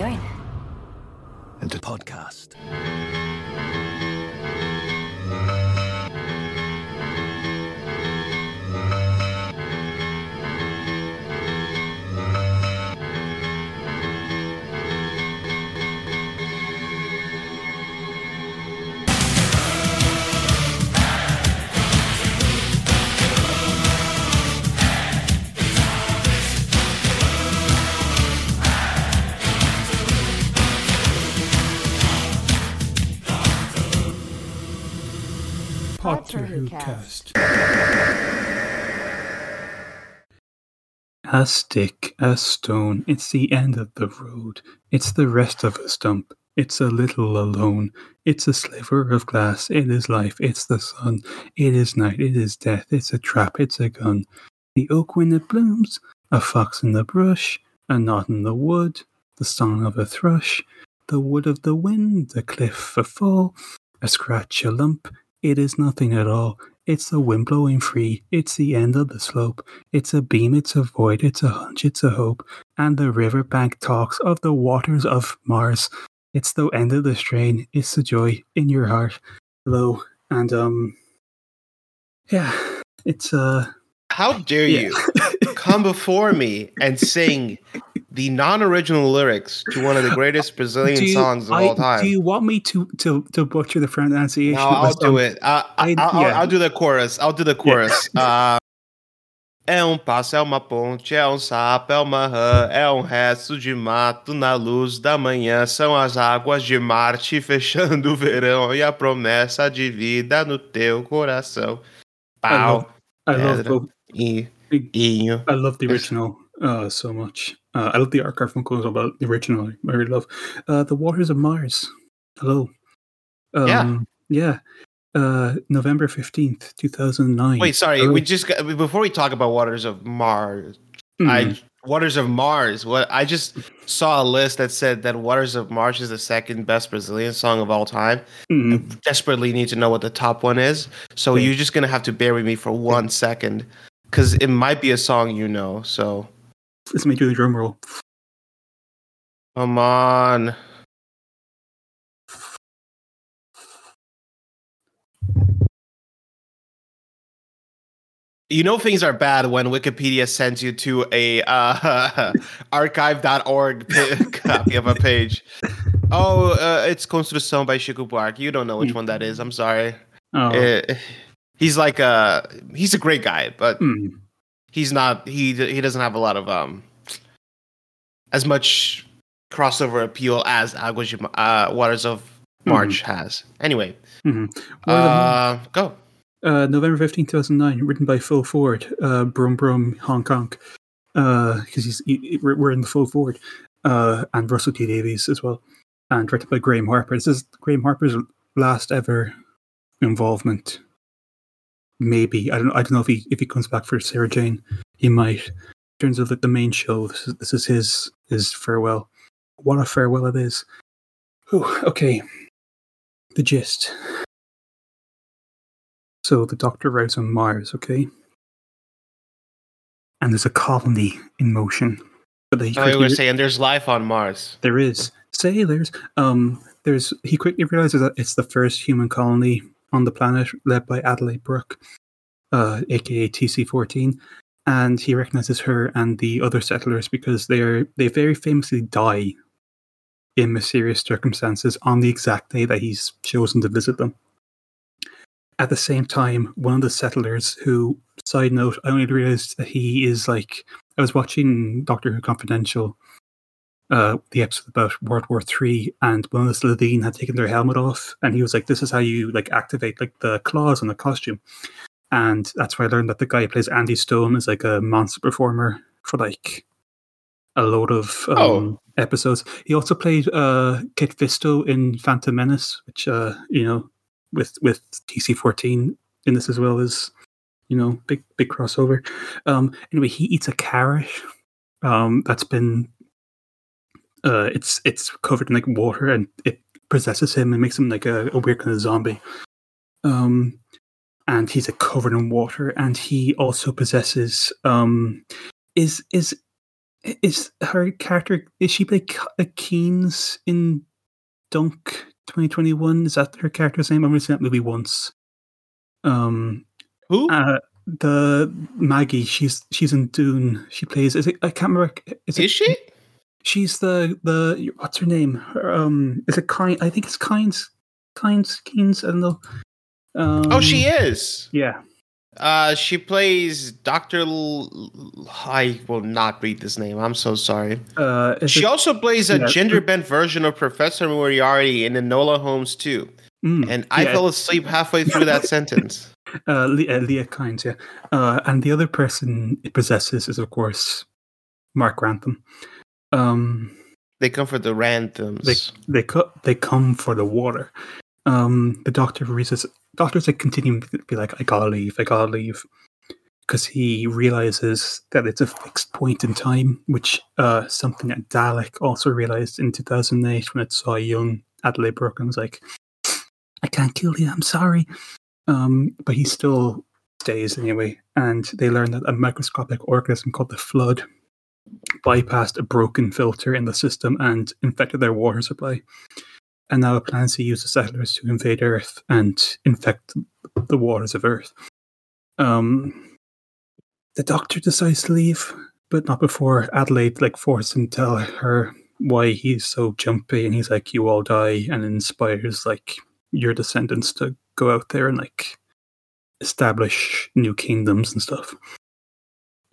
going? And a podcast. Potter Who Who Cast. Cast. A stick, a stone, it's the end of the road. It's the rest of a stump. It's a little alone. It's a sliver of glass. It is life. It's the sun. It is night. It is death. It's a trap. It's a gun. The oak when it blooms. A fox in the brush. A knot in the wood. The song of a thrush. The wood of the wind. The cliff a fall. A scratch, a lump. It is nothing at all. It's the wind blowing free. It's the end of the slope. It's a beam, it's a void, it's a hunch, it's a hope. And the riverbank talks of the waters of Mars. It's the end of the strain. It's the joy in your heart. Hello. And um yeah, it's uh How dare yeah. you come before me and sing the non-original lyrics to one of the greatest Brazilian you- songs of I- all time? Do you want me to to, to butcher the pronunciation? no, I'll do it. Uh, I, I- I'll, yeah. Do the chorus. I'll do the chorus. Uh, é um passo, é uma ponte, é um sapo, é uma rã, é um resto de mato na luz da manhã. São as águas de Marte fechando o verão e a promessa de vida no teu coração. I love, Pau, I love pedra. both e inho. I love the original uh, so much. Uh, I love the art Garfunkel as well, but the original I really love. Uh, the Waters of Mars. Hello. Um, Yeah. Yeah. Uh, November 15th, 2009. Wait, sorry. Hello. We just got, before we talk about Waters of Mars, Mm, I Waters of Mars. What I just saw a list that said that Waters of Mars is the second best Brazilian song of all time. mm, Desperately need to know what the top one is. So you're just gonna have to bear with me for one second, because it might be a song you know. So let's make you the drum roll. come on. You know things are bad when Wikipedia sends you to a uh, archive.org copy of a page. Oh, uh, it's Construção by Chico Buarque. You don't know which one that is. I'm sorry. Oh, Uh, he's like a he's a great guy, but mm, he's not he he doesn't have a lot of um as much crossover appeal as Aguas uh, Waters of March has. Anyway, mhm. Mars. uh, go. Uh, November 15th, 2009, written by Phil Ford, uh, Brum Brum, Hong Kong. Because he's he, we're in the Phil Ford. Uh, and Russell T Davies as well. And directed by Graham Harper. This is Graham Harper's last ever involvement. Maybe. I don't I don't know if he if he comes back for Sarah Jane. He might. In terms of like the main show, this is, this is his his farewell. What a farewell it is. Ooh, okay. The gist. So the doctor arrives on Mars, okay? And there's a colony in motion. But he Oh, you were saying there's life on Mars. there is sailors. Um, there's he quickly realizes that it's the first human colony on the planet, led by Adelaide Brooke, uh, aka TC14, and he recognizes her and the other settlers because they're they very famously die in mysterious circumstances on the exact day that he's chosen to visit them. At the same time, one of the settlers, who, side note, I only realized that he is like I was watching Doctor Who Confidential uh, the episode about World War Three, and the Slitheen had taken their helmet off, and he was like, "This is how you like activate like the claws on the costume," and that's where I learned that the guy who plays Andy Stone is like a monster performer for like a load of um, Oh. episodes. He also played uh, Kit Fisto in Phantom Menace, which uh, you know, with with TC fourteen in this as well as you know, big big crossover. Um, anyway, he eats a carrot um, that's been uh, it's it's covered in like water and it possesses him and makes him like a, a weird kind of zombie. Um, and he's like covered in water, and he also possesses um, is is is her character is she play K- Kynes in Dune 2021? Is that her character's name? I've only seen that movie once. Um, Who? uh, the Maggie, she's she's in Dune. She plays. Is it? I can't remember. Is it? Is she? She's the the what's her name? Her, um, is it Kind? I think it's Kynes. Kynes. Keynes. I don't know. Um, oh, she is. Yeah. Uh, she plays Doctor. L- I will not read this name. I'm so sorry. Uh, She it, also plays a yeah. gender bent version of Professor Moriarty in Enola Holmes two. mm, And I yeah. fell asleep halfway through that sentence. Uh, Le- uh, Liet Kynes, yeah. Uh, and the other person it possesses is, of course, Mark Grantham. Um, They come for the randoms. they they co- they come for the water. Um, the doctor realizes doctors like continue to be like, I gotta leave, I gotta leave, because he realizes that it's a fixed point in time, which uh something that Dalek also realized in two thousand eight when it saw young Adelaide Brooke and was like, I can't kill you, I'm sorry. Um, but he still stays anyway, and they learn that a microscopic organism called the Flood bypassed a broken filter in the system and infected their water supply. And now it plans to use the settlers to invade Earth and infect the waters of Earth. Um, the Doctor decides to leave, but not before Adelaide like forces him to tell her why he's so jumpy, and he's like, "You all die," and inspires like your descendants to go out there and like establish new kingdoms and stuff.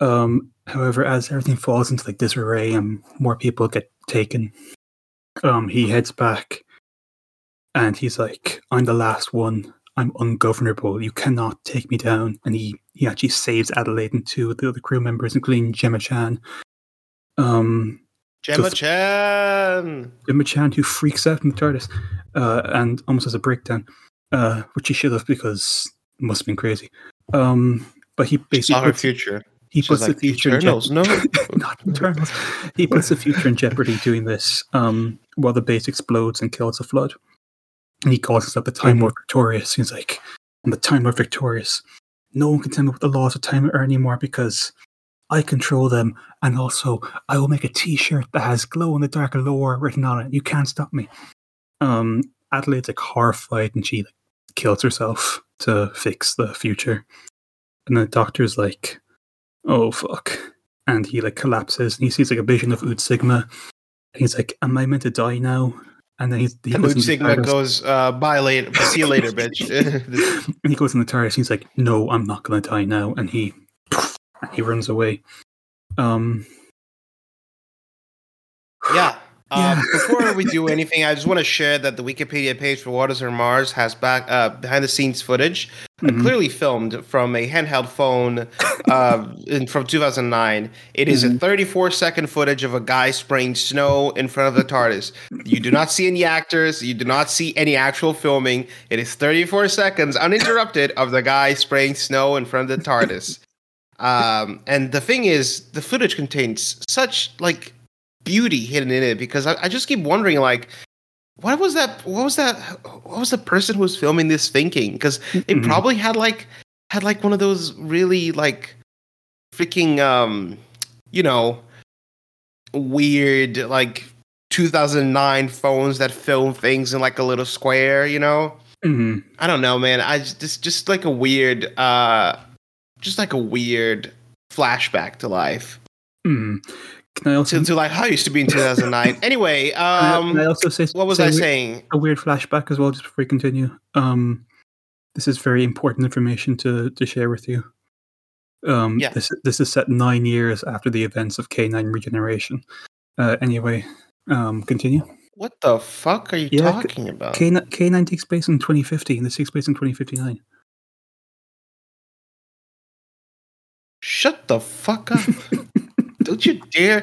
Um, however, as everything falls into like disarray and more people get taken, um, he heads back and he's like, I'm the last one. I'm ungovernable. You cannot take me down. And he, he actually saves Adelaide and two of the other crew members, including Gemma Chan. Um, Gemma Chan. Gemma Chan, who freaks out in the TARDIS uh, and almost has a breakdown, uh, which he should have because it must have been crazy. Um, but he basically saw her future. He puts like, the future in Eternals, no. jeopardy. not Eternals. He puts the future in jeopardy doing this um, while the base explodes and kills the flood. And he calls himself the Time Lord Victorious. He's like, I'm the Time Lord Victorious. No one can tell me what the laws of time are anymore because I control them. And also, I will make a t shirt that has glow in the dark lore written on it. You can't stop me. Um, Adelaide's like horrified and she like, kills herself to fix the future. And the doctor's like, oh fuck and he like collapses and he sees like a vision of Ood Sigma he's like am I meant to die now and then he's, he And goes Ood Sigma goes, uh, bye later. See you later, bitch. and he goes in the TARDIS and he's like no I'm not gonna die now and he and he runs away um yeah. Uh, Yeah. before we do anything, I just want to share that the Wikipedia page for Waters of Mars has back uh, behind the scenes footage, uh, Mhm. clearly filmed from a handheld phone uh, in, from 2009. It is a 34 second footage of a guy spraying snow in front of the TARDIS. You do not see any actors. You do not see any actual filming. It is 34 seconds uninterrupted of the guy spraying snow in front of the TARDIS. Um, and the thing is, the footage contains such like beauty hidden in it because I, I just keep wondering like what was that what was that what was the person who was filming this thinking because it Mhm. probably had like had like one of those really like freaking um you know weird like 2009 phones that film things in like a little square you know mhm. i don't know man i just just, like a weird uh just like a weird flashback to life Mhm. Can I also to, like how I used to be in 2009. anyway, can I- um, can I also say what was say I saying? a weird flashback as well just before we continue um this is very important information to to share with you um Yeah. this this is set nine years after the events of k9 regeneration uh anyway um continue What the fuck are you Yeah, talking about? K9, K9 takes place in 2050 and this takes place in 2059 Shut the fuck up! don't you dare!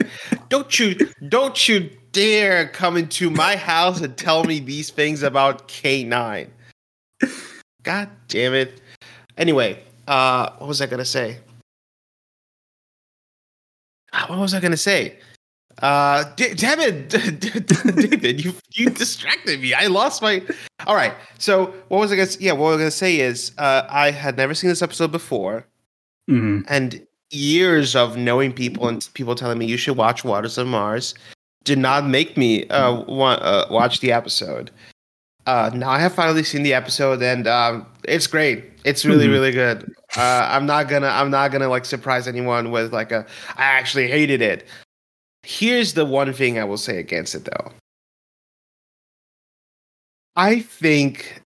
Don't you! Don't you dare come into my house and tell me these things about K9. God damn it! Anyway, uh, what was I gonna say? Ah, What was I gonna say? Uh, d- damn it, David, you you distracted me. I lost my. All right, so what was I gonna? Yeah, what I was gonna say is, uh, I had never seen this episode before, Mhm. and years of knowing people and people telling me you should watch Waters of Mars did not make me uh, want, uh, watch the episode. Uh, now I have finally seen the episode and um, it's great. It's really Mhm. really good. Uh, I'm not gonna I'm not gonna like surprise anyone with like a I actually hated it. Here's the one thing I will say against it though. I think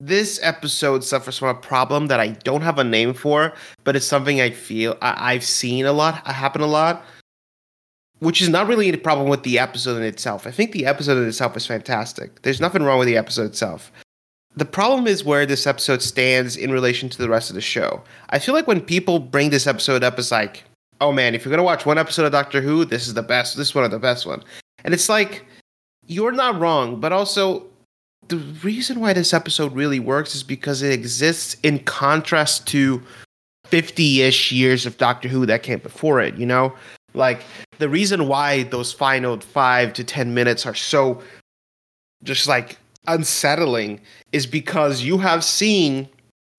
this episode suffers from a problem that I don't have a name for, but it's something I feel I, I've seen a lot happen a lot, which is not really a problem with the episode in itself. I think the episode in itself is fantastic. There's nothing wrong with the episode itself. The problem is where this episode stands in relation to the rest of the show. I feel like when people bring this episode up, it's like, oh man, if you're gonna watch one episode of Doctor Who, this is the best. This is one of the best one, and it's like you're not wrong, but also the reason why this episode really works is because it exists in contrast to 50-ish years of Doctor Who that came before it, you know? Like the reason why those final 5 to 10 minutes are so just like unsettling is because you have seen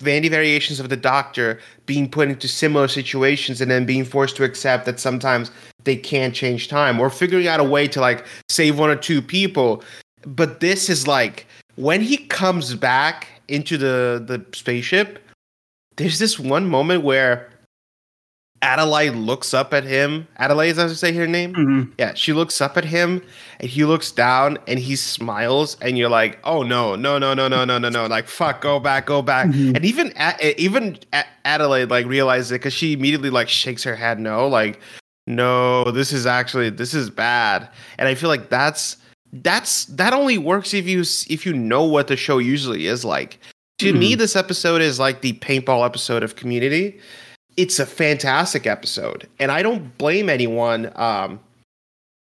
Vandy variations of the Doctor being put into similar situations and then being forced to accept that sometimes they can't change time or figuring out a way to like save one or two people. But this is like when he comes back into the the spaceship, there's this one moment where Adelaide looks up at him. Adelaide, is how to say her name? Mhm. Yeah, she looks up at him and he looks down and he smiles and you're like, "Oh no, no, no, no, no, no, no, no!" Like, fuck, go back, go back. Mhm. And even A- even A- Adelaide like realizes it because she immediately like shakes her head, no, like, no, this is actually this is bad. And I feel like that's that's that only works if you if you know what the show usually is like. To me, this episode is like the paintball episode of Community. It's a fantastic episode, and I don't blame anyone um,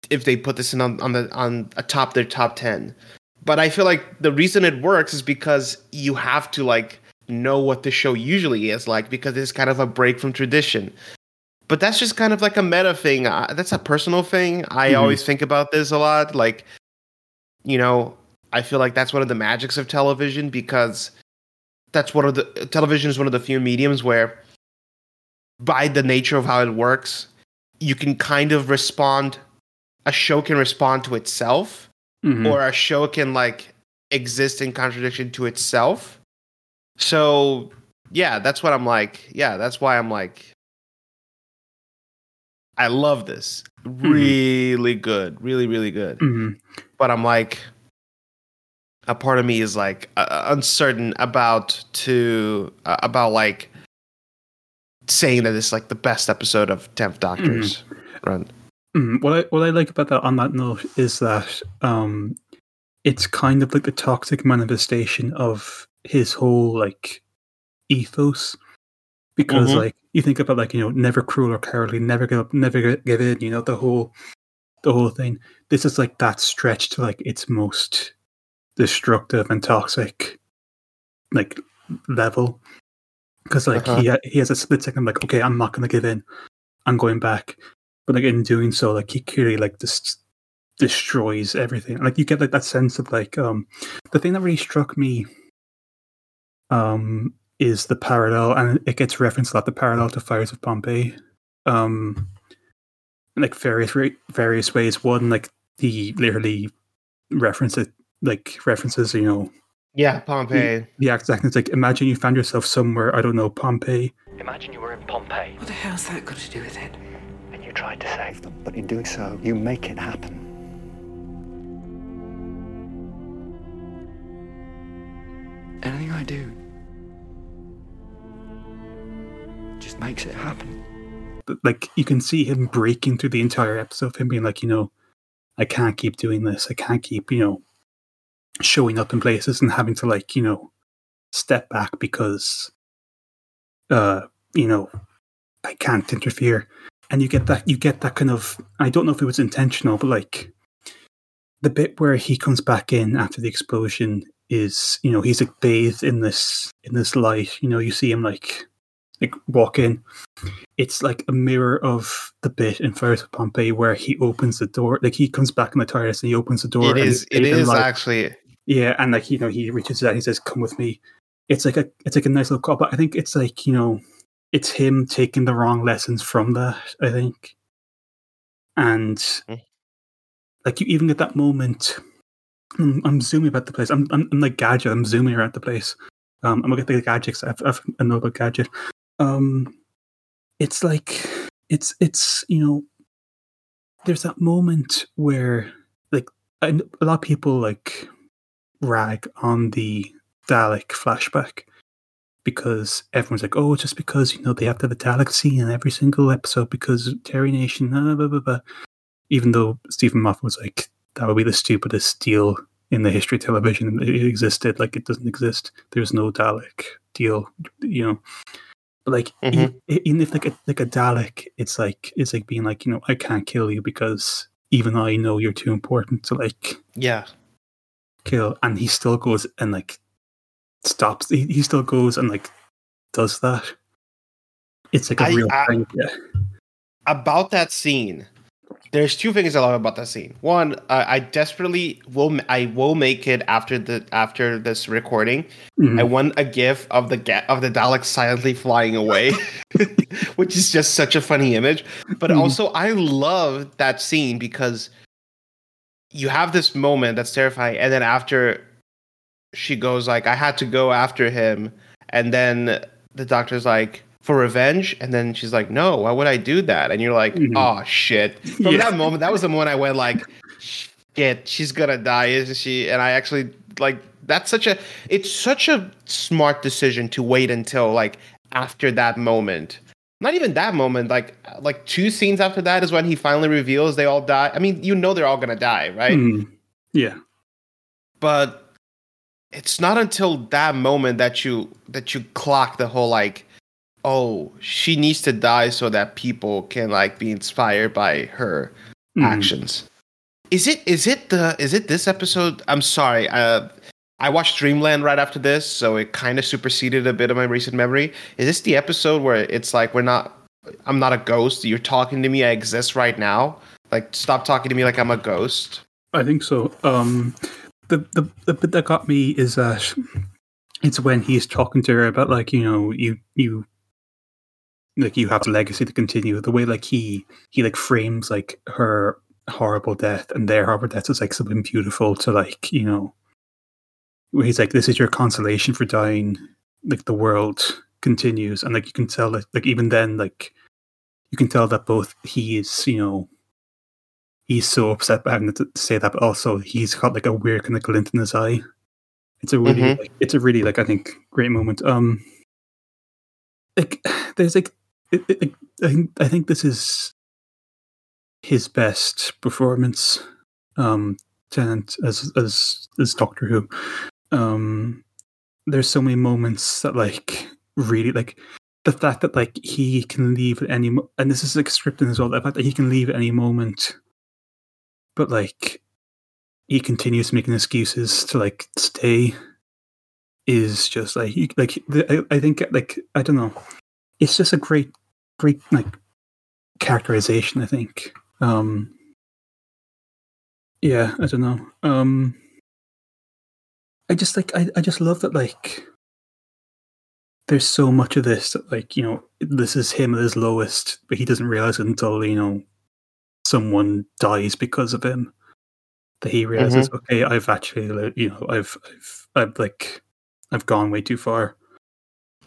if they put this in on, on the on a top their top ten. But I feel like the reason it works is because you have to like know what the show usually is like because it's kind of a break from tradition. But that's just kind of like a meta thing. Uh, that's a personal thing. I Mhm. always think about this a lot. Like, you know, I feel like that's one of the magics of television because that's one of the television is one of the few mediums where by the nature of how it works, you can kind of respond a show can respond to itself Mhm. or a show can like exist in contradiction to itself. So yeah, that's what I'm like. Yeah, that's why I'm like I love this. Really good. Really, really good. Mhm. But I'm like a part of me is like uh, uncertain about to uh, about like saying that it's like the best episode of 10th Doctor's run. Mm, what I what I like about that on that note is that um, it's kind of like the toxic manifestation of his whole like ethos, because Mhm. like you think about like you know never cruel or cowardly, never give up, never give in, you know the whole the whole thing. This is like that stretched to like its most destructive and toxic like level. Because like Uh-huh. he ha- he has a split second like okay I'm not gonna give in. I'm going back. But like in doing so like he clearly like just destroys everything. Like you get like that sense of like um the thing that really struck me um is the parallel and it gets referenced a lot the parallel to fires of pompeii. Um like various various ways one like he literally references like references you know Yeah, Pompeii. the exact it's like imagine you found yourself somewhere i don't know pompeii Imagine you were in Pompeii What the hell's that got to do with it? and you tried to save them. But in doing so, you make it happen. Anything I do just makes it happen. Like you can see him breaking through the entire episode him being like you know i can't keep doing this. I can't keep you know showing up in places and having to like you know step back because uh you know i can't interfere. And you get that you get that kind of i don't know if it was intentional but like the bit where he comes back in after the explosion is you know he's like bathed in this in this light. You know you see him like like walk in it's like a mirror of the bit in Fires of Pompeii where he opens the door like he comes back in the TARDIS and he opens the door It is. It is light. actually. Yeah, and like you know, he reaches out, he says, "Come with me." It's like a, it's like a nice little call, but I think it's like you know, it's him taking the wrong lessons from that. I think, and Mm. like you even get that moment. I'm, I'm zooming about the place. I'm, I'm, I'm like gadget. I'm zooming around the place. Um, I'm gonna get the gadgets. I've, I've I know about gadget. Um, it's like it's it's you know, there's that moment where like a lot of people like rag on the Dalek flashback because everyone's like, oh, just because you know they have to have a Dalek scene in every single episode because Terry Nation, blah, blah, blah, blah. even though Steven Moffat was like, that would be the stupidest deal in the history of television. It existed like it doesn't exist. There's no Dalek deal, you know. Like Mhm. e- even if like a like a Dalek, it's like it's like being like you know I can't kill you because even though I know you're too important to like Yeah. kill, and he still goes and like stops. He, he still goes and like does that. It's like a I- real I- thing. Yeah. about that scene there's two things i love about that scene one I i desperately will i will make it after the after this recording Mhm. i want a gif of the ga- of the dalek silently flying away which is just such a funny image but Mhm. also i love that scene because you have this moment that's terrifying and then after she goes like i had to go after him and then the doctor's like for revenge and then she's like no why would i do that and you're like Mhm. oh shit from Yeah. that moment that was the moment i went like shit she's gonna die isn't she and i actually like that's such a it's such a smart decision to wait until like after that moment not even that moment like like two scenes after that is when he finally reveals they all die i mean you know they're all gonna die right Mhm. Yeah. but it's not until that moment that you that you clock the whole like oh she needs to die so that people can like be inspired by her Mhm. actions. Is it is it the is it this episode? I'm sorry uh i watched dreamland right after this so it kind of superseded a bit of my recent memory. Is this the episode where it's like we're not i'm not a ghost? You're talking to me i exist right now? Like stop talking to me like i'm a ghost? I think so. Um, the, the the bit that got me is that it's when he's talking to her about like you know you you like you have a legacy to continue. The way like he he like frames like her horrible death and their horrible death is like something beautiful to like you know where he's like this is your consolation for dying. Like the world continues and like you can tell that like even then like you can tell that both he is you know he's so upset by having to say that, but also he's got like a weird kind of glint in his eye. It's a really, Mhm. like, it's a really like I think great moment. Um, like there's like, it, it, I think I think this is his best performance. Um, Tennant as as as Doctor Who. Um, there's so many moments that like really like the fact that like he can leave at any mo- and this is like scripting as well. The fact that he can leave at any moment but like he continues making excuses to like stay is just like like I, I think like I don't know it's just a great great like characterization I think. Um yeah I don't know. Um I just like I, I just love that like there's so much of this that like you know this is him at his lowest but he doesn't realize it until you know someone dies because of him that he realizes okay i've actually you know i've i've i've like i've gone way too far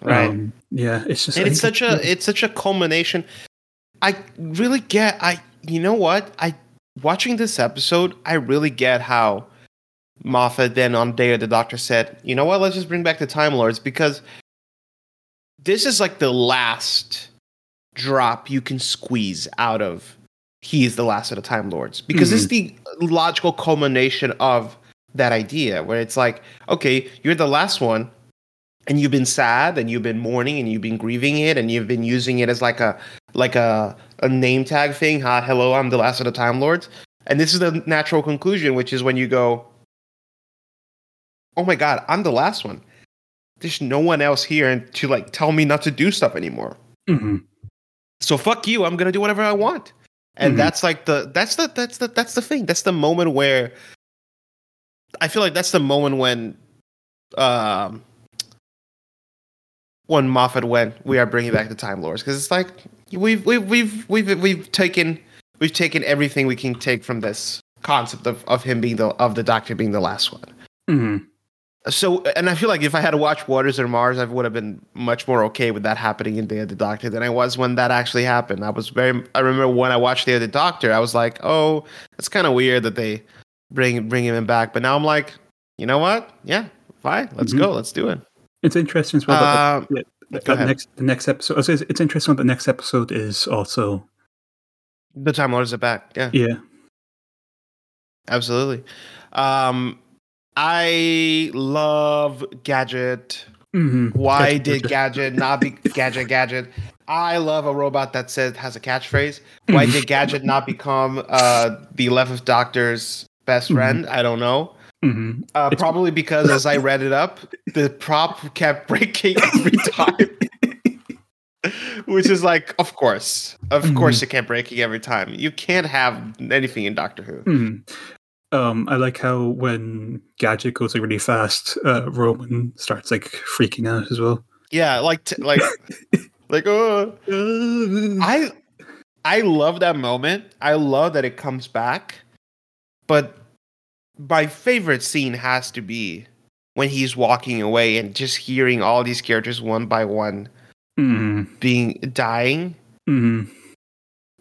right. Um, yeah it's just and it's such a it's such a culmination. I really get i you know what? I watching this episode i really get how moffat then on day of the doctor said you know what? Let's just bring back the time lords because this is like the last drop you can squeeze out of he is the last of the time lords. Because it's the logical culmination of that idea where it's like okay you're the last one and you've been sad and you've been mourning and you've been grieving it and you've been using it as like a like a, a name tag thing. Hi hello i'm the last of the time lords. And this is the natural conclusion which is when you go oh my god i'm the last one. There's no one else here and to like tell me not to do stuff anymore. Mhm. so fuck you i'm gonna do whatever i want. And Mhm. that's like the that's the that's the that's the thing. That's the moment where i feel like that's the moment when um when Moffat went, "We are bringing back the Time Lords," because it's like we've we've we've we've we've taken we've taken everything we can take from this concept of, of him being the of the Doctor being the last one. hmm So, and I feel like if I had to watch Waters of Mars, I would have been much more okay with that happening in Day of the Doctor than I was when that actually happened. I was very. I remember when I watched Day of the Doctor, I was like, "Oh, it's kind of weird that they bring bring him back." But now I'm like, you know what? Yeah, fine. Let's Mhm. go. Let's do it. It's interesting as well. that- that next, the next episode. It's, it's interesting. The next episode is also The Time Lords are back. Yeah. yeah. Absolutely. Um, I love Gadget. hmm Why did Gadget not be Gadget Gadget? I love a robot that says has a catchphrase. Why did Gadget not become uh, the eleventh Doctor's best Mhm. friend? I don't know. Hmm Uh, probably because as I read it up, the prop kept breaking every time. Which is like, of course, of Mhm. course, it kept breaking every time. You can't have anything in Doctor Who. hmm Um, I like how when Gadget goes like really fast, uh, Roman starts like freaking out as well. Yeah, like t- like like oh I I love that moment. I love that it comes back. But my favorite scene has to be when he's walking away and just hearing all these characters one by one hmm being dying. hmm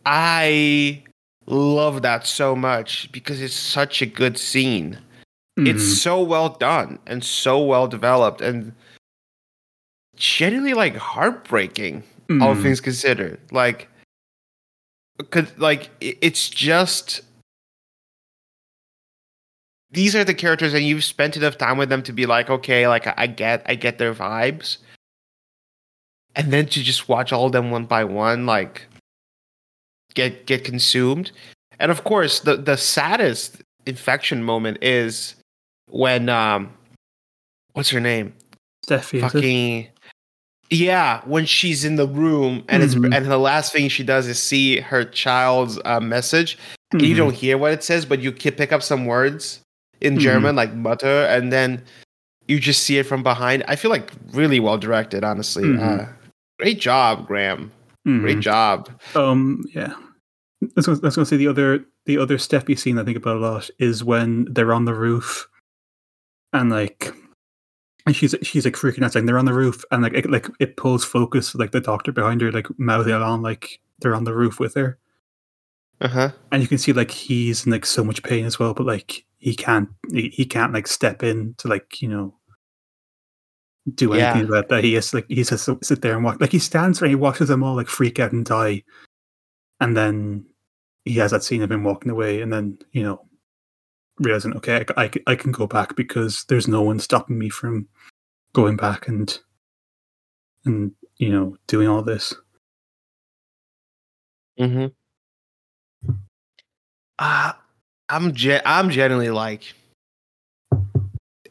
I love that so much because it's such a good scene. It's so well done and so well developed and genuinely like heartbreaking. all things considered like cause like it's just these are the characters and you've spent enough time with them to be like okay like i, get i get their vibes. And then to just watch all of them one by one like get get consumed. And of course the the saddest infection moment is when um what's her name? Steffi. fucking yeah when she's in the room and Mhm. it's and the last thing she does is see her child's uh, message. And you don't hear what it says but you can pick up some words in Mhm. german like mutter and then you just see it from behind i feel like really well directed honestly Mhm. uh, great job graham Mhm. great job Um, yeah. I was, gonna, I was say the other the other Steffi scene I think about a lot is when they're on the roof, and like, and she's she's like freaking out, saying they're on the roof, and like it, like it pulls focus, like the doctor behind her, like mouthing along, like they're on the roof with her, uh-huh and you can see like he's in like so much pain as well, but like he can't he, he can't like step in to like you know do anything Yeah. about that. He has like he to sit there and watch. Like he stands there, and he watches them all like freak out and die, and then he has that scene of him walking away, and then you know realizing okay, I, I, I can go back because there's no one stopping me from going back and and you know doing all this. mm-hmm uh, i'm ge- i'm genuinely like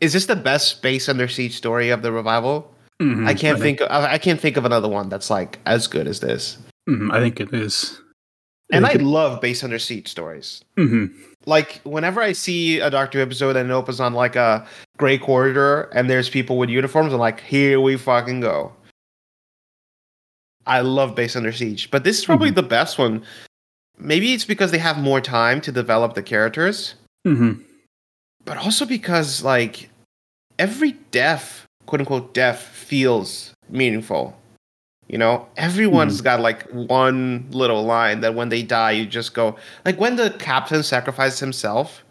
is this the best base under siege story of the revival Mhm, I can't think, think. Of, I can't think of another one that's like as good as this. mhm, I think it is. And I love Base Under Siege stories. mhm, Like whenever I see a Doctor Who episode and it opens on like a gray corridor and there's people with uniforms, I'm like, here we fucking go. I love Base Under Siege, but this is probably the best one. Maybe it's because they have more time to develop the characters, mhm, but also because like every death, quote unquote, death feels meaningful. You know, everyone's got like one little line that when they die, you just go like when the captain sacrifices himself.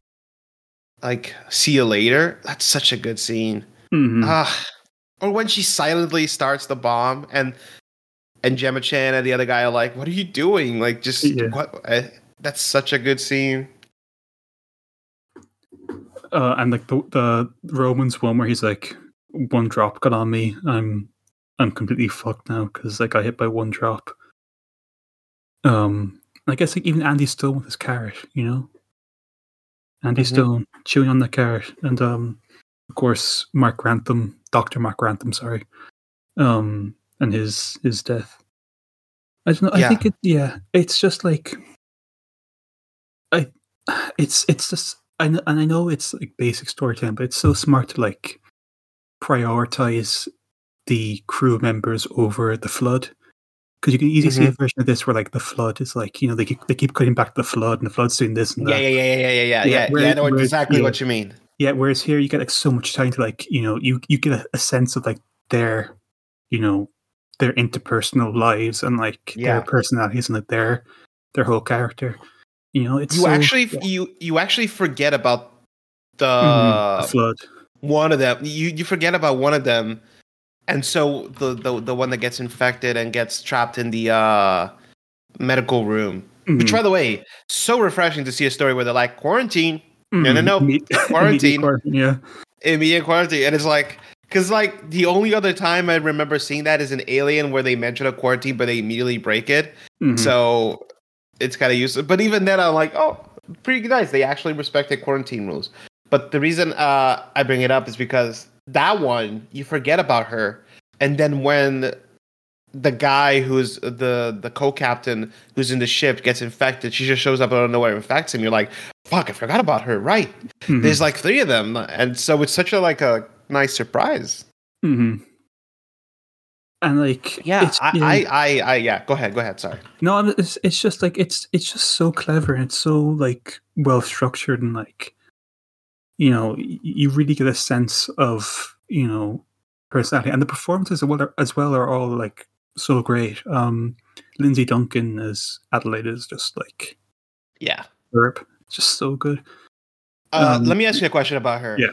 Like, see you later. That's such a good scene. mhm. Ah, or when she silently starts the bomb and and Gemma Chan and the other guy are like, "What are you doing?" Like, just Yeah. what? Uh, that's such a good scene. uh, and like the the Romans one where he's like one drop got on me. I'm I'm completely fucked now because like I hit by one drop. Um, I guess like even Andy Stone with his carrot, you know, Andy Mhm. Stone chewing on the carrot, and um, of course Mark Grantham, Doctor Mark Grantham, sorry, um, and his his death. I don't know. I think it. Yeah, it's just like I. It's it's just I and I know it's like basic storytelling, but it's so smart to like prioritize the crew members over the flood. Because you can easily see a mm-hmm. version of this where like the flood is like you know they keep they keep cutting back to the flood and the flood's doing this and that. Yeah, yeah, yeah, yeah, yeah, yeah, Yeah, yeah. Yeah, I know exactly yeah. what you mean. Yeah, whereas here you get like so much time to like you know you you get a, a sense of like their you know their interpersonal lives and like Yeah. their personalities and like their their whole character. You know, it's You so- actually yeah. you you actually forget about the Mhm, the flood. one of them. You you forget about one of them, and so the the the one that gets infected and gets trapped in the uh medical room. Which, Mhm. by the way, so refreshing to see a story where they're like quarantine, no, no, Mhm. no, quarantine. quarantine, Yeah. immediate quarantine, and it's like. Cause like the only other time I remember seeing that is an Alien where they mention a quarantine but they immediately break it. Mhm. So it's kind of useless. But even then, I'm like, oh, pretty nice. They actually respected quarantine rules. But the reason uh, I bring it up is because that one, you forget about her. And then when the guy who's the the co-captain who's in the ship gets infected, she just shows up out of nowhere and infects him. You're like, fuck, I forgot about her. Right. Mhm. There's like three of them. And so it's such a like a nice surprise. Mhm. And like Yeah. it's- I, I, I, I, yeah. Go ahead. Go ahead. Sorry. No, it's it's just like it's it's just so clever and it's so like well structured and like you know you really get a sense of you know personality and the performances as well are, as well are all like so great. Um, Lindsay Duncan as Adelaide is just like Yeah. herb, just so good. Uh, Um, let me ask you a question about her. yeah.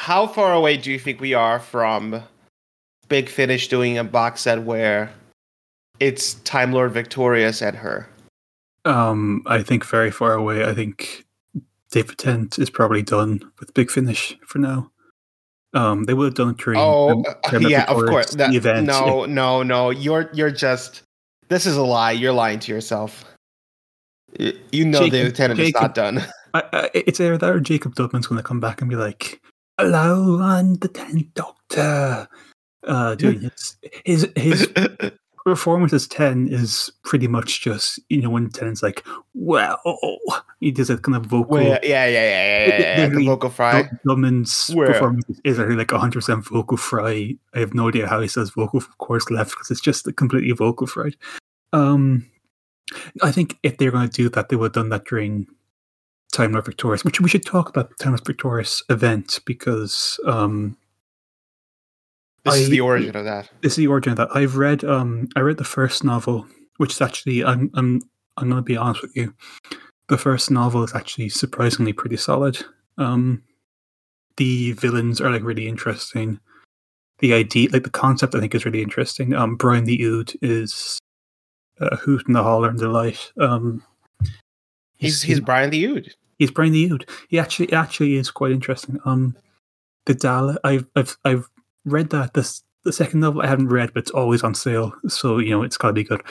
How far away do you think we are from Big Finish doing a box set where it's Time Lord Victorious and her? Um, I think very far away. I think David Tennant is probably done with Big Finish for now. Um, they would have done it during Oh, um, yeah, of course. That- event. no, no, no. You're you're just. This is a lie. You're lying to yourself. You know Jacob- David Tennant is not done. I, I, it's either that or Jacob Dudman's going to come back and be like, "Hello, I'm the Tenth Doctor." Uh, doing his his his performance as Ten is pretty much just you know when Ten's like, "Well," he does that kind of vocal. Well, yeah, yeah, yeah, yeah, yeah, yeah, The vocal fry. Dudman's Where? performance is actually like 100% vocal fry. I have no idea how he says vocal course left because it's just completely vocal fried. Um, I think if they're going to do that, they would have done that during Time Lord Victorious, which we should talk about the Time Lord Victorious event because um, This is the origin of that. this is the origin of that. I've read um I read the first novel, which is actually I'm I'm I'm gonna be honest with you. The first novel is actually surprisingly pretty solid. Um the villains are like really interesting. The idea like the concept I think is really interesting. Um Brian the Ood is a hoot in the holler and delight. Um He's he's Brian the Ood. He's Brian the Ood. He actually actually is quite interesting. Um, the Dalek. I've I've I've read that this the second novel I haven't read, but it's always on sale, so you know it's gotta be good.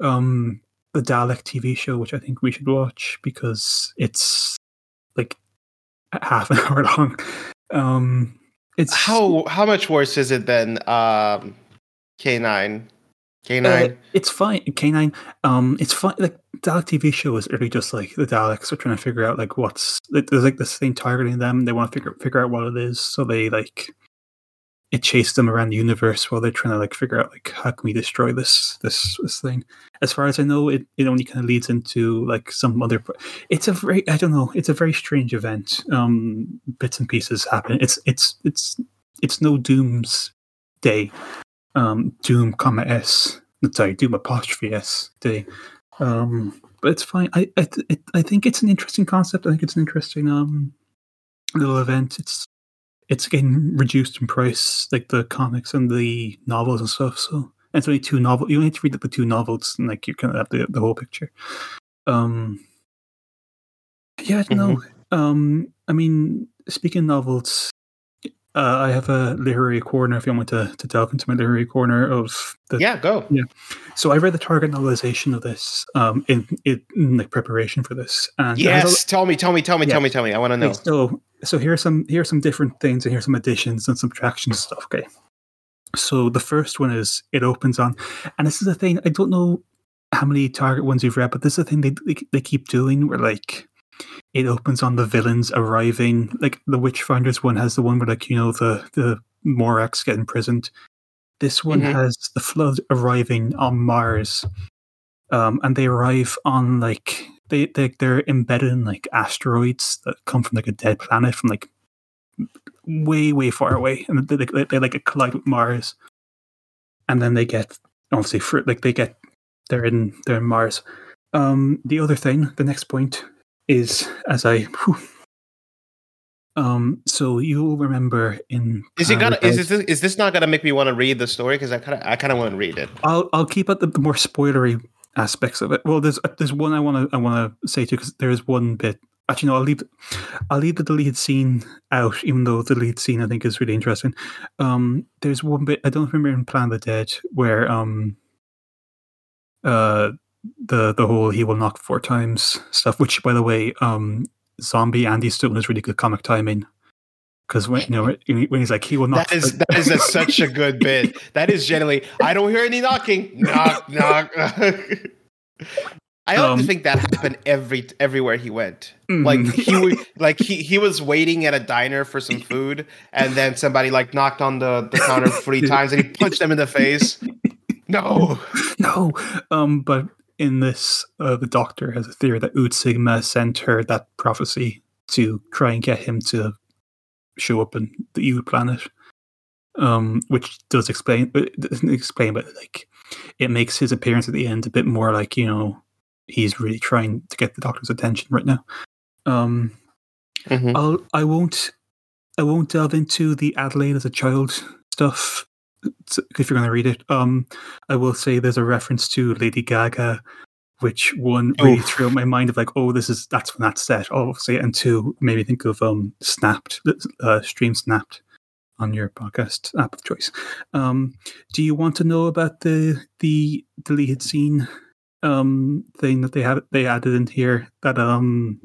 Um, the Dalek TV show, which I think we should watch because it's like half an hour long. Um, it's How how much worse is it than um, K nine? K Uh, it's fine. K9. Um, it's fine. Like Dalek TV show is really just like the Daleks are trying to figure out like what's there's like this thing targeting them. They want to figure figure out what it is, so they like it chases them around the universe while they're trying to like figure out like how can we destroy this this this thing. As far as I know, it, it only kind of leads into like some other. It's a very I don't know. It's a very strange event. Um, bits and pieces happen. It's it's it's it's no Doom's day um, Doom, comma S. Sorry, Doom apostrophe S day. Um, but it's fine. I I, it, I think it's an interesting concept. I think it's an interesting um little event. It's it's getting reduced in price, like the comics and the novels and stuff. So and it's only two novels. You only have to read like, the two novels, and like you kind of have the the whole picture. Um, yeah, I don't know. Um, I mean, speaking of novels, uh, I have a literary corner. If you want me to, to delve into my literary corner of the yeah, go. yeah. so I read the target novelization of this um, in, in, in like preparation for this, and has a- Yes, tell me, tell me, tell me, Yeah. tell me, tell me. I want to know. Okay, so so here's some here's some different things and here's some additions and subtractions stuff. Okay. So the first one is it opens on, and this is the thing I don't know how many target ones you've read, but this is the thing they they, they keep doing where like it opens on the villains arriving. Like the Witchfinders one has the one where like you know the the Morax get imprisoned, This one Mhm. has the flood arriving on Mars, um, and they arrive on like they they they're embedded in like asteroids that come from like a dead planet from like way way far away, and they they, they like collide with Mars, and then they get obviously for like they get they're in they're in Mars. Um, the other thing, the next point is as I. whew, um, so you'll remember in Is it gonna? Is this is this not gonna make me want to read the story? Because I kind of I kind of want to read it. I'll I'll keep out the, the more spoilery aspects of it. Well, there's there's one I want to I want to say too because there is one bit. Actually, no, I'll leave I'll leave the deleted scene out, even though the lead scene I think is really interesting. Um, there's one bit I don't remember in Planet of the Dead where um uh the the whole he will knock four times stuff. Which, by the way, um, zombie Andy Stone is really good comic timing. Because when you know when he's like he will knock That is that is a, such a good bit. That is generally. I don't hear any knocking. Knock knock. I like Um, to think that happened every everywhere he went. Like Mhm. he would, like he, he was waiting at a diner for some food, and then somebody like knocked on the, the counter three times, and he punched them in the face. No, no. Um, but in this, uh, the Doctor has a theory that Ood Sigma sent her that prophecy to try and get him to show up in the Ood planet. Um, which does explain, it doesn't explain, but like it makes his appearance at the end a bit more like you know he's really trying to get the Doctor's attention right now. Um, Mhm. I'll I won't I won't delve into the Adelaide as a child stuff if you're going to read it. Um, I will say there's a reference to Lady Gaga, which one really Oof. threw my mind of like, oh, this is that's when that's set, obviously, and two made me think of um Snapped, uh, Stream Snapped on your podcast app of choice. Um, do you want to know about the the deleted scene um thing that they have they added in here that um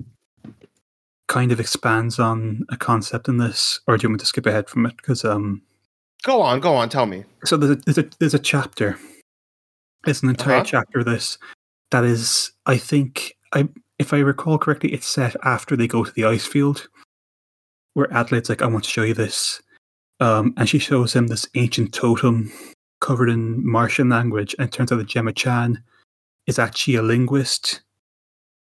kind of expands on a concept in this, or do you want me to skip ahead from it? Because um, go on, go on. Tell me. so there's a, there's a there's a chapter. It's an entire Uh-huh. chapter of this that is, I think, I if I recall correctly, it's set after they go to the ice field, where Adelaide's like, "I want to show you this," um, and she shows him this ancient totem covered in Martian language, and it turns out that Gemma Chan is actually a linguist,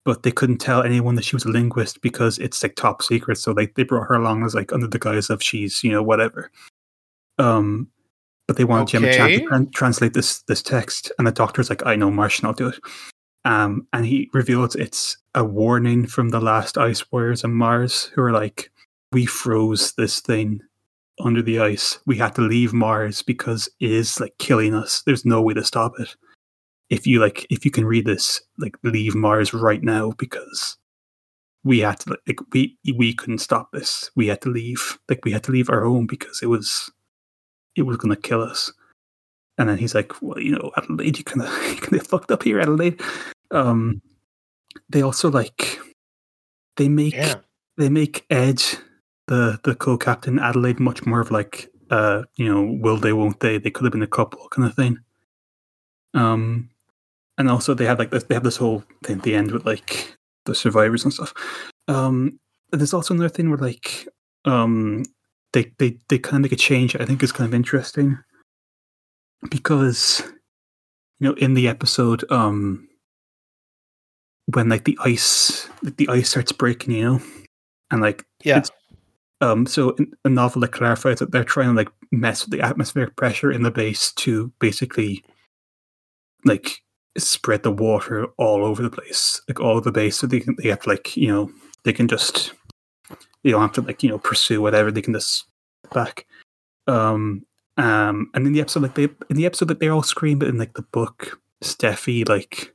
but they couldn't tell anyone that she was a linguist because it's like top secret. So like they brought her along as like under the guise of she's you know whatever. Um, but they wanted Gemma Chan to tran- translate this this text, and the doctor's like, "I know Martian, I'll do it." Um, and he reveals it's a warning from the last ice warriors on Mars, who are like, "We froze this thing under the ice. We had to leave Mars because it is like killing us. There's no way to stop it. If you like, if you can read this, like, leave Mars right now because." We had to like we we couldn't stop this. We had to leave. Like we had to leave our home because it was it was gonna kill us. And then he's like, "Well, you know, Adelaide, you kind of you kind of fucked up here, Adelaide." Um, they also like they make Yeah. they make Ed the the co-captain Adelaide much more of like uh you know will they won't they they could have been a couple kind of thing. Um, and also they have like this they have this whole thing at the end with like the survivors and stuff. Um, and there's also another thing where like um they they they kind of make a change I think is kind of interesting. Because you know in the episode um when like the ice like the ice starts breaking you know? And like Yeah. it's um so in a novel that clarifies that they're trying to like mess with the atmospheric pressure in the base to basically like spread the water all over the place. Like all over the base so they can they have like you know they can just they don't have to like you know pursue whatever they can just back um um and in the episode like they in the episode that they all scream but in like the book steffi like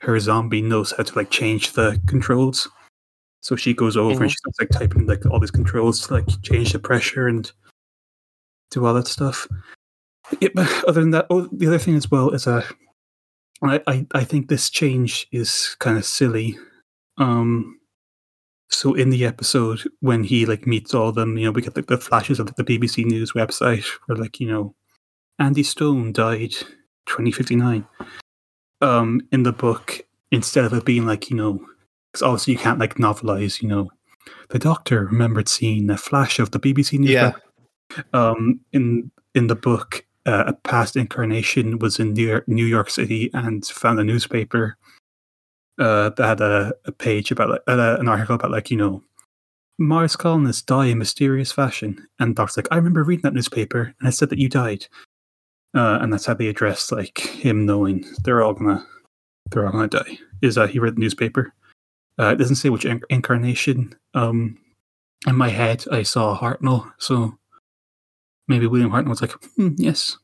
her zombie knows how to like change the controls so she goes over and Mhm. she starts like typing like all these controls to like change the pressure and do all that stuff yeah, but other than that oh the other thing as well is uh I, I I think this change is kind of silly. Um, so in the episode when he like meets all of them, you know, we get like the flashes of the BBC News website where like you know, Andy Stone died 2059. Um, in the book, instead of it being like you know, because obviously you can't like novelize, you know, the Doctor remembered seeing a flash of the BBC News Yeah. web- um in in the book uh, a past incarnation was in New York, New York City and found a newspaper uh, that had a, a page about like, uh, an article about like you know Mars colonists die in mysterious fashion, and Doc's like, I remember reading that newspaper, and it said that you died, uh, and that's how they address like him knowing they're all gonna they're all gonna die. Is that he read the newspaper? Uh, it doesn't say which in- incarnation. Um, in my head, I saw Hartnell, so maybe William Hartnell was like, hmm, yes,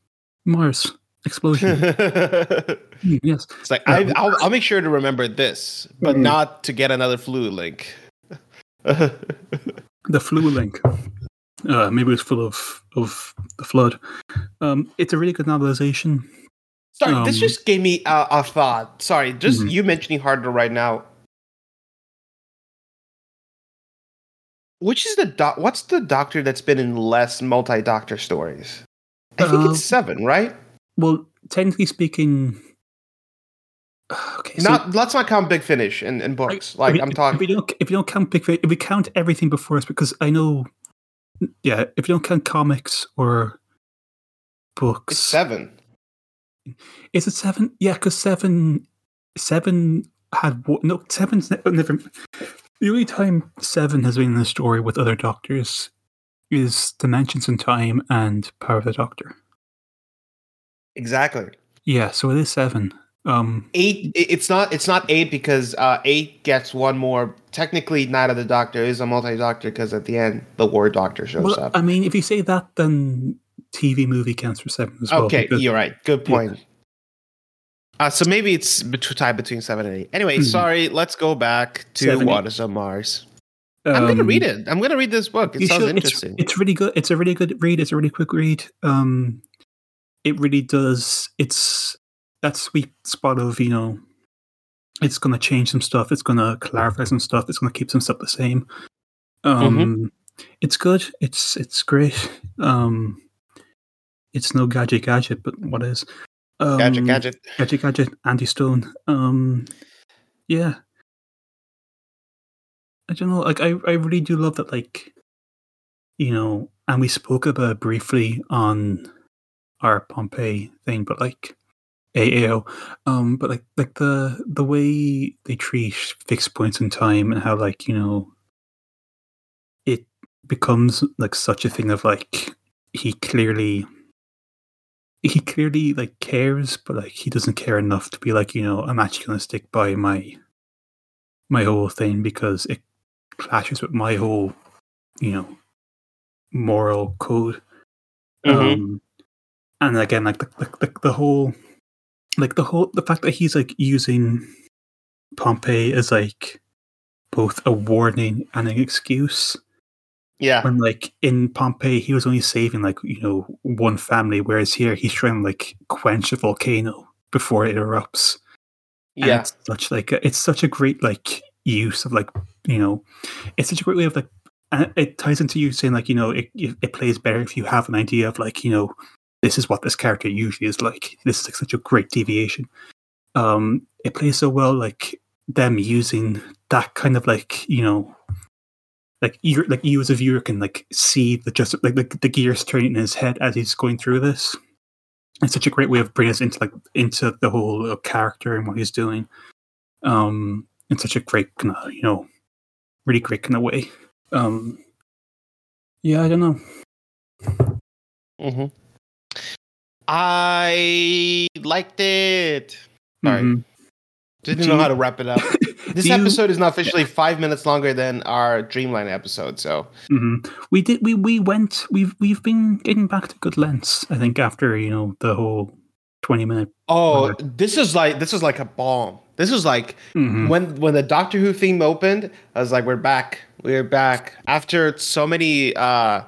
Mars explosion. Hmm, yes, It's like I, I'll, I'll make sure to remember this, but Mhm. not to get another flu link. the flu link. Uh, maybe it's full of of the flood. Um, it's a really good novelization. Sorry, this Um, just gave me a, a thought. Sorry, just Mhm. you mentioning Harder right now. Which is the doc? What's the doctor that's been in less multi-doctor stories? I think Uh, it's seven, right? Well, technically speaking, okay, so- not let's not count Big Finish and, and books. Like if I'm talking. If you don't, if you don't count big, Finish, if we count everything before us, because I know, yeah, if you don't count comics or books, It's seven. Is it seven? Yeah, because seven, seven had no seven's ne- oh, never. The only time seven has been in a story with other doctors is Dimensions in Time and Power of the Doctor. Exactly. Yeah, so it is seven. Um, Eight. It's not. It's not eight because uh, eight gets one more. Technically, Night of the Doctor is a multi-doctor because at the end the War Doctor shows well, up. I mean, if you say that, then TV movie counts for seven as well. okay, you're right. Good Yeah. point. Uh, so maybe it's bet- tied between seven and eight. Anyway, Mhm. sorry. Let's go back to Seven, eight. Waters of Mars. I'm gonna um, read it. I'm gonna read this book. It sounds should- it's- interesting. It's, really good. It's a really good read. It's a really quick read. Um, it really does. It's that sweet spot of you know, it's going to change some stuff. It's going to clarify some stuff. It's going to keep some stuff the same. Um, it's good. It's it's great. Um, it's no gadget gadget, but what is? Um, gadget, gadget. Gadget Gadget, Andy Stone. Um, yeah. I don't know. Like, I, I really do love that. Like, you know, and we spoke about it briefly on our Pompeii thing, but like AAO. Um, but like, like the the way they treat fixed points in time and how like you know, it becomes like such a thing of like he clearly he clearly like cares, but like he doesn't care enough to be like, you know, I'm actually gonna stick by my my whole thing because it clashes with my whole, you know, moral code. Mhm. Um and again like the, the the the whole like the whole the fact that he's like using Pompeii as like both a warning and an excuse Yeah. when like in Pompeii he was only saving like you know one family, whereas here he's trying to like quench a volcano before it erupts. And Yeah. it's such like a, it's such a great like use of like you know it's such a great way of like and it ties into you saying like you know it it it plays better if you have an idea of like you know this is what this character usually is like. This is like such a great deviation. Um, it plays so well like them using that kind of like you know like you like you as a viewer can like see the just like the, the gears turning in his head as he's going through this. It's such a great way of bringing us into like into the whole uh, character and what he's doing. Um in such a great kind of you know really great kind of way. Um yeah i don't know. Mm hmm I liked it. Sorry. Mhm. Didn't Do know you- how to wrap it up. This Do you- episode is now officially five minutes longer than our Dreamland episode. So Mhm. we did we we went we've we've been getting back to good lengths i think after you know the whole 20 minute Oh, Okay. this is like this is like a bomb. This is like Mhm. when when the Doctor Who theme opened, I was like, "We're back, we're back." After so many, uh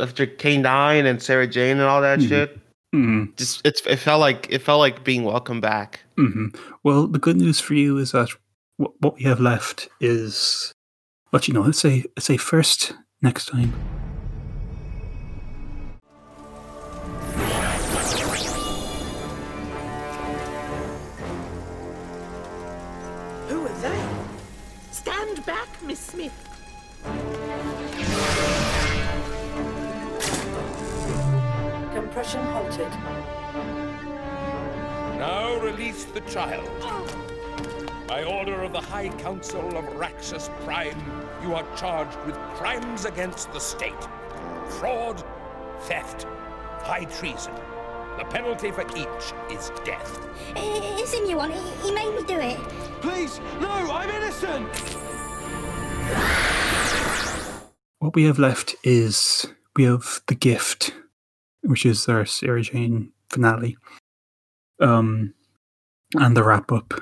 after K nine and Sarah Jane and all that Mhm. shit, Mhm. just it's it felt like it felt like being welcome back. hmm Well, the good news for you is that what, what we have left is, but you know, let's say let's say first next time. Suppression halted. Now release the child. By order of the High Council of Raxus Prime, you are charged with crimes against the state fraud, theft, high treason. The penalty for each is death. It's a new one. He, he made me do it. Please, no, I'm innocent! What we have left is we have the gift, which is their Sarah Jane finale, um, and the wrap up.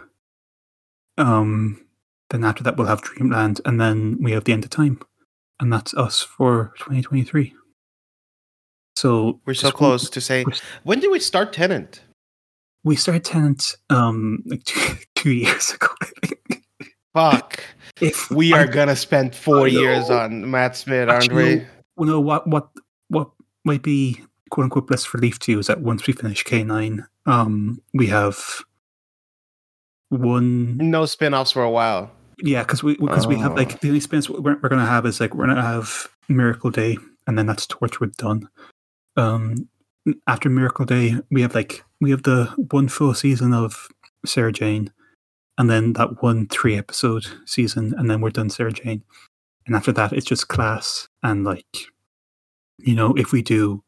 Um, then after that we'll have Dreamland, and then we have the end of time, and that's us for 2023. So We're so close to say. When did we start Tennant? We started Tennant um like two, two years ago. I think. Fuck. If We are I- gonna spend four years on Matt Smith, aren't Actually, we? Well, no, what what what might be quote unquote blessed relief to you is that once we finish K nine, um, we have one No spin-offs for a while. yeah, because we because we have Oh. like the only experience we're, we're gonna have is like we're gonna have Miracle Day, and then that's Torchwood done. Um, after Miracle Day, we have like we have the one full season of Sarah Jane, and then that one three episode season, and then we're done Sarah Jane. And after that, it's just class and like, you know, if we do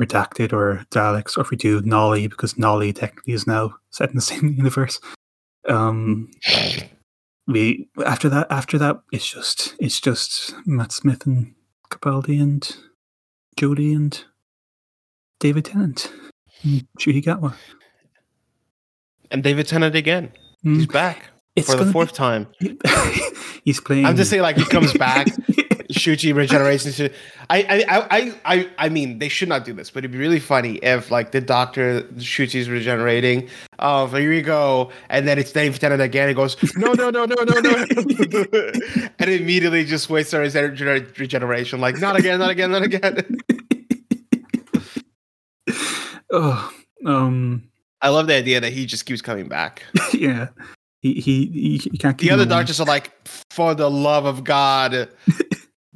Redacted or Daleks, or if we do Nolly, because Nolly technically is now set in the same universe. Um, we after that after that it's just it's just Matt Smith and Capaldi and Jodie and David Tennant. and Ncuti Gatwa. And David Tennant again. He's Mm, back it's for the fourth be- time. He's playing. I'm just saying, like he comes back, Ncuti regeneration. I, I, I, I, I, mean, they should not do this, but it'd be really funny if, like, the doctor Ncuti's regenerating. Oh, here we go, and then it's David Tennant again. It goes, no, no, no, no, no, no, and immediately just wastes on his rege- regeneration. Like, not again, not again, not again. oh, um, I love the idea that he just keeps coming back. yeah. He he he, can't. keep The other doctors are like, for the love of God,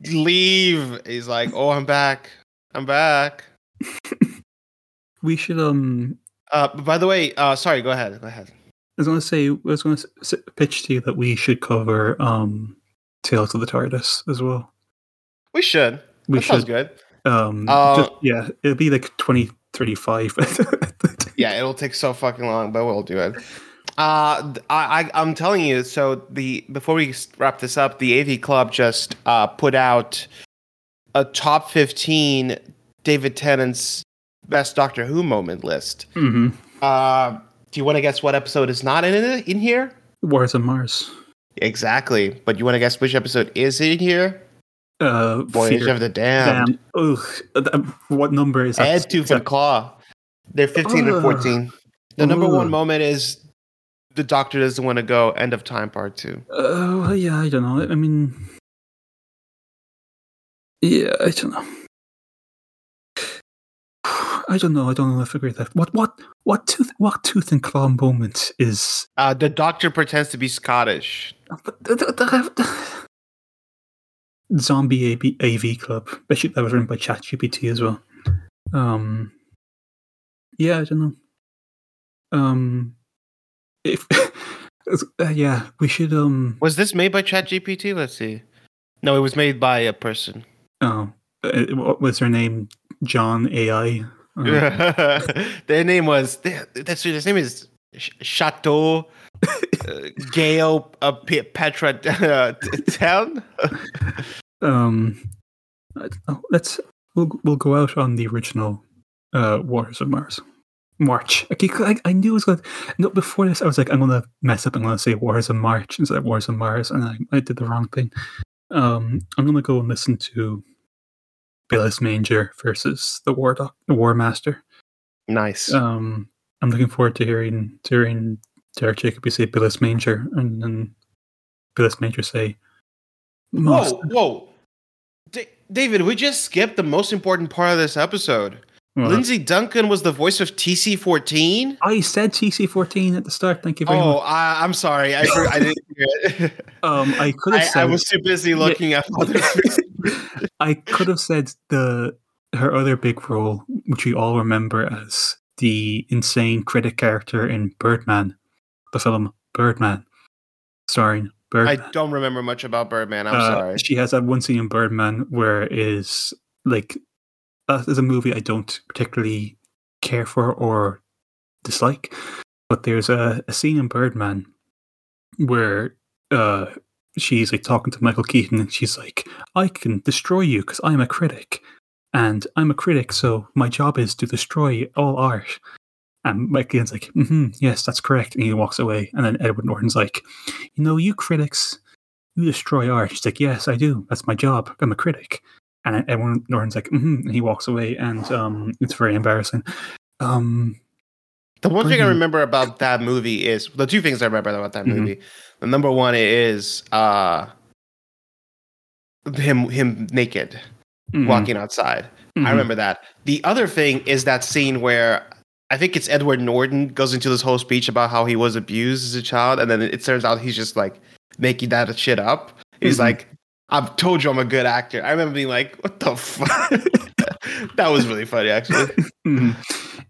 leave. He's like, oh, I'm back. I'm back. We should um. Uh, by the way, uh, sorry, go ahead. Go ahead. I was going to say. I was going to pitch to you that we should cover um, Tales of the TARDIS as well. We should. We that sounds should. good. Um, Uh, just, yeah, it'll be like twenty thirty five. Yeah, it'll take so fucking long, but we'll do it. Uh, I, I, I'm telling you. So the before we wrap this up, the AV Club just uh, put out a top 15 David Tennant's best Doctor Who moment list. hmm Uh, do you want to guess what episode is not in it in here? Wars on Mars. Exactly. But you want to guess which episode is in here? Uh, Voyage Fear. of the Damned. Damn. Ugh. Uh, What number is that? Ed Tooth and Claw. They're 15 and 14. The number one moment is the Doctor doesn't want to go. End of time, part two. Uh, well, yeah, I don't know. I mean, yeah, I don't know. I don't know. I don't know if I agree with that. What, what, what tooth, what tooth and claw moment is? Uh, the Doctor pretends to be Scottish. Zombie AV, AV Club. That was written by ChatGPT as well. Um, yeah, I don't know. Um, if uh, yeah, we should um. Was this made by ChatGPT? Let's see. No, it was made by a person. Oh, uh, what was her name? John AI. Uh, Their name was. That's his name is Chateau uh, Gale uh, P- Petra uh, Town. um, know. let's we'll we'll go out on the original uh Wars of Mars. March. Okay, I, I knew it was going. to No, before this, I was like, I'm gonna mess up. I'm gonna say Wars of March instead of Wars of Mars, and I, I did the wrong thing. Um, I'm gonna go and listen to Bilis Manger versus the War Doc, the War Master. Nice. Um, I'm looking forward to hearing to hearing Derek Jacobi say Bilis Manger, and then Bilis Manger say, "Master." Whoa, whoa. Da- David, we just skipped the most important part of this episode. Well, Lindsay Duncan was the voice of TC14. I said TC14 at the start. Thank you very Oh, much. I, I'm sorry. I, I didn't hear it. Um, I could have I, said I was too busy looking at other I could have said the her other big role, which we all remember as the insane critic character in Birdman, the film Birdman, starring Birdman. I don't remember much about Birdman. I'm Uh, sorry. She has that one scene in Birdman where is like that is a movie I don't particularly care for or dislike, but there's a, a scene in Birdman where uh, she's like talking to Michael Keaton and she's like, "I can destroy you because I'm a critic, and I'm a critic, so my job is to destroy all art." And Michael Keaton's like, mm-hmm, "Yes, that's correct," and he walks away. And then Edward Norton's like, "You know, you critics." you destroy art. She's like, yes, I do. That's my job. I'm a critic. And everyone, Norton's like, mm-hmm, and he walks away, and um, it's very embarrassing. Um, The one thing I remember about that movie is the two things I remember about that Mhm. movie. The number one is uh him him naked mhm, walking outside. mhm. I remember that. The other thing is that scene where I think it's Edward Norton goes into this whole speech about how he was abused as a child, and then it turns out he's just like making that shit up. He's Mhm. like, "I've told you I'm a good actor." I remember being like, "What the fuck?" that was really funny, actually. Mhm.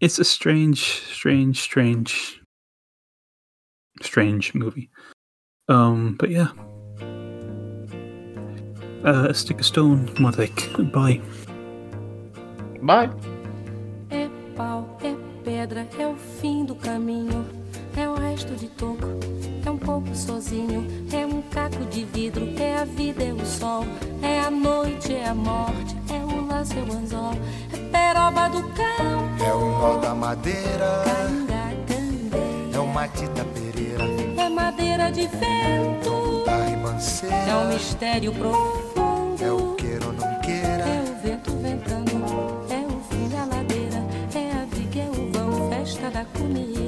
It's a strange, strange, strange, strange movie. Um, but yeah. Uh, stick a stone, Modric. Bye. Bye. É pau, é pedra, é o fim do caminho. É o resto de toco, é um pouco sozinho. É um caco de vidro, é a vida, é o sol. É a noite, é a morte, é o laço, é o anzol. É peroba do cão, É o nó da madeira, canga, é o Matita Pereira, É madeira de vento, da é um ribanceira, mistério profundo. é o queira ou não queira, É o vento ventando, é o fim da ladeira, é a viga, é o vão, festa da comeira.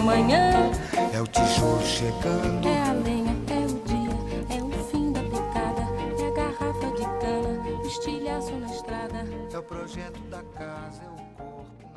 da manhã, é o tijolo chegando. é a lenha, é o dia, é o fim da picada. É a garrafa de cana, estilhaço na estrada. É o projeto da casa, é o corpo.